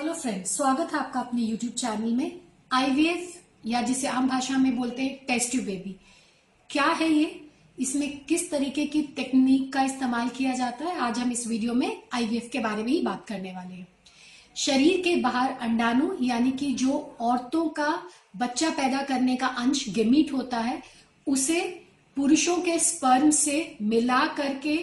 Hello friends स्वागत है आपका अपने यूट्यूब चैनल में। आईवीएफ या जिसे आम भाषा में बोलते हैं टेस्ट बेबी क्या है ये? इसमें किस तरीके की टेक्निक का इस्तेमाल किया जाता है? आज हम इस वीडियो में आईवीएफ के बारे में ही बात करने वाले हैं। शरीर के बाहर अंडाणु, यानी कि जो औरतों का बच्चा पैदा करने का अंश गेमीट होता है, उसे पुरुषों के स्पर्म से मिला करके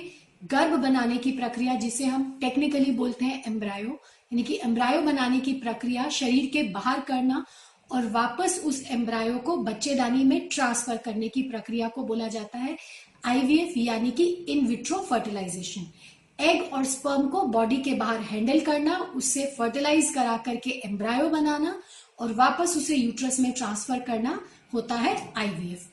गर्भ बनाने की प्रक्रिया, जिसे हम टेक्निकली बोलते हैं एम्ब्रायो यानी कि एम्ब्रायो बनाने की प्रक्रिया शरीर के बाहर करना और वापस उस एम्ब्रायो को बच्चेदानी में ट्रांसफ़र करने की प्रक्रिया को बोला जाता है आईवीएफ यानी कि इन विट्रो फर्टिलाइजेशन एग और स्पर्म को बॉडी के बाहर हैंडल करना, उससे फर्टिलाइज करा करके एम्ब्रायो बनाना और वापस उसे यूट्रस में ट्रांसफ़र करना होता है आईवीएफ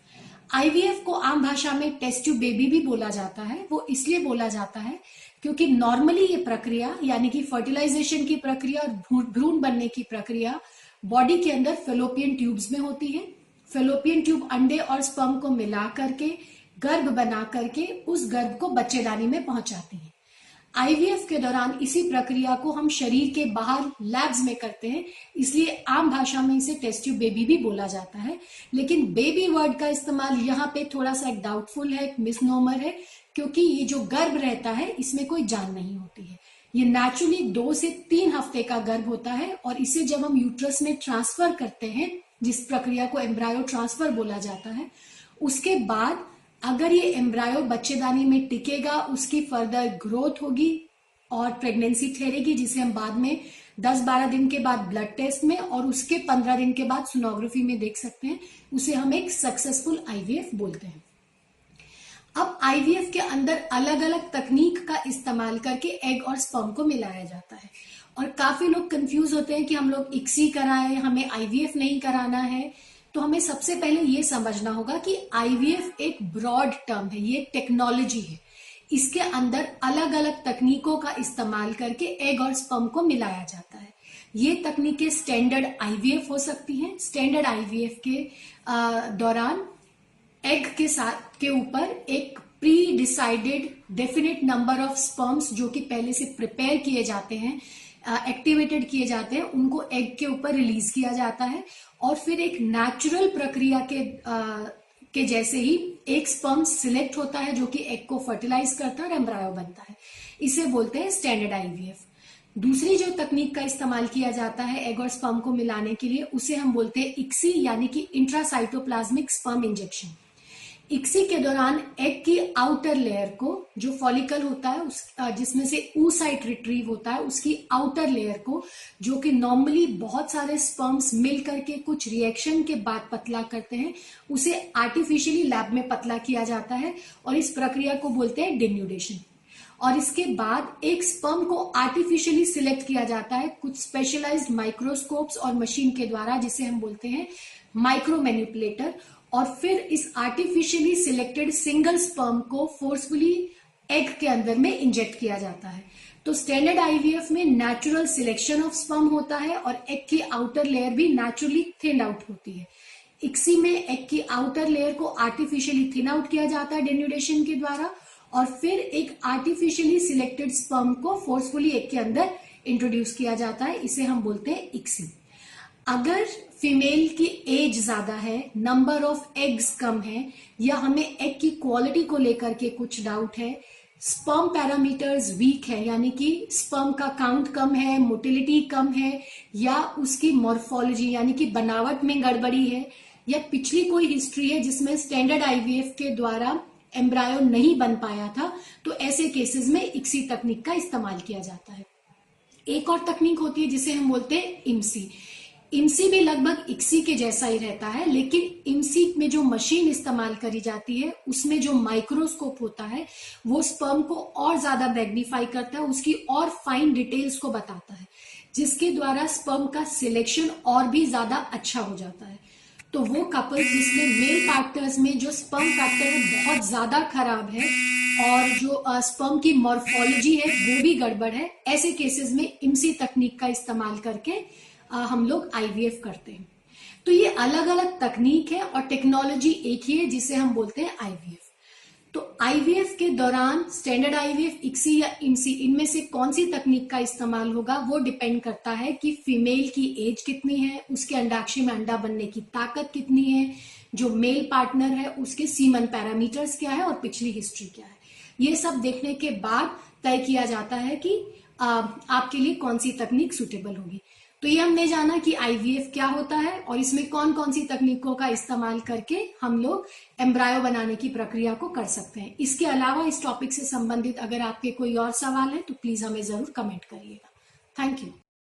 आईवीएफ को आम भाषा में टेस्ट ट्यूब बेबी भी बोला जाता है। वो इसलिए बोला जाता है क्योंकि नॉर्मली ये प्रक्रिया, यानी कि फर्टिलाइजेशन की प्रक्रिया और भ्रूण बनने की प्रक्रिया बॉडी के अंदर फेलोपियन ट्यूब्स में होती है। फेलोपियन ट्यूब अंडे और स्पर्म को मिला करके, गर्भ बना करके उस गर्भ को बच्चेदानी में पहुंचाती है। आईवीएफ के दौरान इसी प्रक्रिया को हम शरीर के बाहर लैब्स में करते हैं। इसलिए आम भाषा में इसे टेस्ट ट्यूब बेबी भी बोला जाता है। लेकिन बेबी वर्ड का इस्तेमाल यहाँ पे थोड़ा सा एक डाउटफुल है, एक मिसनोमर है, क्योंकि ये जो गर्भ रहता है, इसमें कोई जान नहीं होती है। ये नेचुरली दो से तीन हफ़्ते का गर्भ होता है और इसे जब हम यूट्रस में ट्रांसफ़र करते हैं, जिस प्रक्रिया को एम्ब्रायो ट्रांसफ़र बोला जाता है, उसके बाद अगर ये एम्ब्रायो बच्चेदानी में टिकेगा, उसकी फर्दर ग्रोथ होगी और प्रेगनेंसी ठहरेगी, जिसे हम बाद में 10-12 दिन के बाद ब्लड टेस्ट में और उसके 15 दिन के बाद सोनोग्राफी में देख सकते हैं, उसे हम एक सक्सेसफुल आईवीएफ बोलते हैं। अब आईवीएफ के अंदर अलग अलग तकनीक का इस्तेमाल करके एग और स्पर्म को मिलाया जाता है। और काफ़ी लोग कंफ्यूज होते हैं कि हम लोग इक्सी कराएँ, हमें आईवीएफ नहीं कराना है। तो हमें सबसे पहले ये समझना होगा कि आईवीएफ एक ब्रॉड टर्म है, ये टेक्नोलॉजी है। इसके अंदर अलग अलग तकनीकों का इस्तेमाल करके एग और स्पर्म को मिलाया जाता है। ये तकनीकें स्टैंडर्ड आईवीएफ हो सकती हैं। स्टैंडर्ड आईवीएफ के दौरान एग के साथ, के ऊपर एक pre decided definite number of sperms जो कि पहले से प्रिपेयर किए जाते हैं एक्टिवेटेड किए जाते हैं उनको एग के ऊपर रिलीज़ किया जाता है और फिर एक नेचुरल प्रक्रिया के आ, के जैसे ही एक स्पर्म सिलेक्ट होता है जो कि एग को फर्टिलाइज करता है और एम्ब्रायो बनता है। इसे बोलते हैं स्टैंडर्ड आईवीएफ दूसरी जो तकनीक का इस्तेमाल किया जाता है एग और स्पर्म को मिलाने के लिए उसे हम बोलते हैं इक्सी यानी कि इंट्रासाइटोप्लाज्मिक स्पर्म इंजेक्शन इक्सी के दौरान एग की आउटर लेयर को, जो फॉलिकल होता है, उस जिसमें से ऊ साइट रिट्रीव होता है, उसकी आउटर लेयर को, जो कि नॉर्मली बहुत सारे स्पर्म्स मिल करके कुछ रिएक्शन के बाद पतला करते हैं, उसे आर्टिफिशियली लैब में पतला किया जाता है और इस प्रक्रिया को बोलते हैं डिन्यूडेशन और इसके बाद एक स्पर्म को आर्टिफिशियली सिलेक्ट किया जाता है, कुछ स्पेशलाइज्ड माइक्रोस्कोप्स और मशीन के द्वारा, जिसे हम बोलते हैं माइक्रो मैनिपुलेटर और फिर इस आर्टिफिशियली सिलेक्टेड सिंगल स्पर्म को फोर्सफुली एग के अंदर में इंजेक्ट किया जाता है। तो स्टैंडर्ड आईवीएफ में नेचुरल सिलेक्शन ऑफ़ स्पर्म होता है और एग की आउटर लेयर भी नेचुरली थिन आउट होती है। इक्सी में एग की आउटर लेयर को आर्टिफिशियली थिन आउट किया जाता है डेन्यूडेशन के द्वारा और फिर एक आर्टिफिशियली सिलेक्टेड स्पर्म को फोर्सफुली एग के अंदर इंट्रोड्यूस किया जाता है। इसे हम बोलते हैं इक्सी अगर फीमेल की एज ज़्यादा है नंबर ऑफ़ एग्स कम है, या हमें एग की क्वालिटी को लेकर के कुछ डाउट है स्पर्म पैरामीटर्स वीक है, यानी कि स्पर्म का काउंट कम है मोटिलिटी कम है, या उसकी मॉर्फोलॉजी यानी कि बनावट में गड़बड़ी है, या पिछली कोई हिस्ट्री है जिसमें स्टैंडर्ड आईवीएफ के द्वारा एम्ब्रायो नहीं बन पाया था तो ऐसे केसेस में इक्सी तकनीक का इस्तेमाल किया जाता है। एक और तकनीक होती है जिसे हम बोलते हैं इमसी इमसी भी लगभग इक्सी के जैसा ही रहता है, लेकिन इमसी में जो मशीन इस्तेमाल करी जाती है, उसमें जो माइक्रोस्कोप होता है, वो स्पर्म को और ज़्यादा मैग्नीफाई करता है, उसकी और फाइन डिटेल्स को बताता है, जिसके द्वारा स्पर्म का सिलेक्शन और भी ज़्यादा अच्छा हो जाता है। तो वो कपल जिसमें मेल फैक्टर्स में जो स्पर्म फैक्टर है, बहुत ज़्यादा खराब है, और जो स्पर्म की मॉर्फोलॉजी है, वो भी गड़बड़ है, ऐसे केसेस में इमसी तकनीक का इस्तेमाल करके हम लोग आईवीएफ करते हैं। तो ये अलग अलग तकनीक है और टेक्नोलॉजी एक ही है जिसे हम बोलते हैं आईवीएफ तो आईवीएफ के दौरान स्टैंडर्ड आईवीएफ इक्सी या इनसी इनमें से कौन सी तकनीक का इस्तेमाल होगा, वो डिपेंड करता है कि फीमेल की एज कितनी है, उसके अंडाक्षी में अंडा बनने की ताकत कितनी है, जो मेल पार्टनर है, उसके सीमन पैरामीटर्स क्या है और पिछली हिस्ट्री क्या है। ये सब देखने के बाद तय किया जाता है कि आपके लिए कौन सी तकनीक सुटेबल होगी। तो ये हमने जाना कि आईवीएफ क्या होता है और इसमें कौन कौन सी तकनीकों का इस्तेमाल करके हम लोग एम्ब्रायो बनाने की प्रक्रिया को कर सकते हैं। इसके अलावा इस टॉपिक से संबंधित अगर आपके कोई और सवाल है तो प्लीज़ हमें ज़रूर कमेंट करिएगा। Thank you